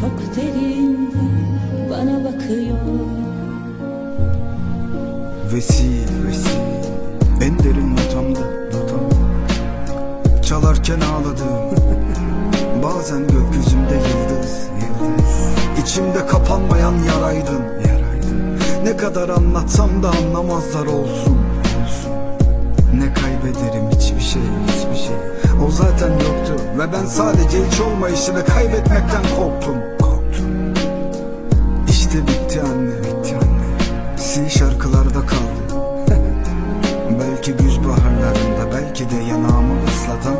Çok derinde bana bakıyor. Vesil, vesil En derin notamda, notamda Çalarken ağladım. Bazen gökyüzümde yıldız, yıldız. İçimde kapanmayan yaraydın, yaraydın Ne kadar anlatsam da anlamazlar olsun, ve ben sadece hiç olmayışını kaybetmekten korktum, korktum İşte bitti anne, bitti anne. Sil şarkılarda kaldı. belki güz baharlarında, belki de yanağımı ıslatan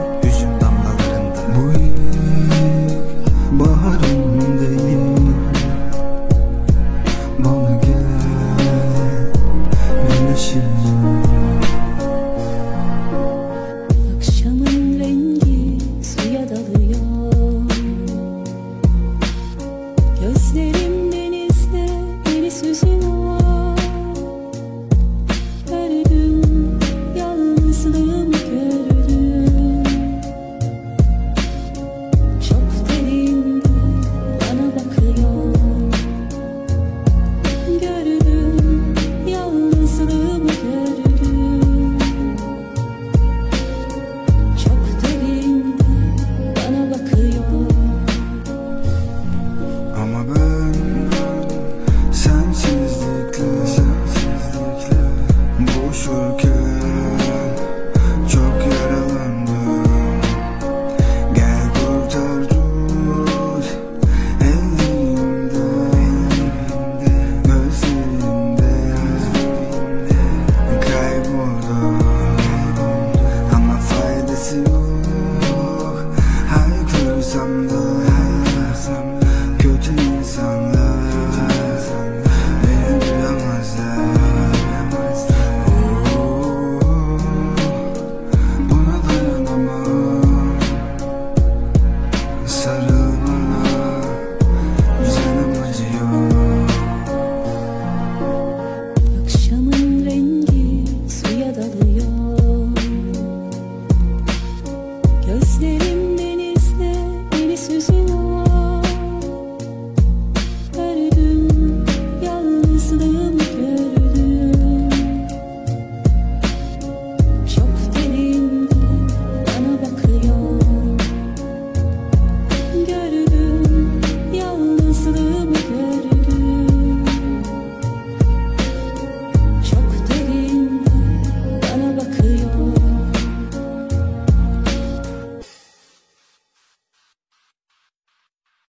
do do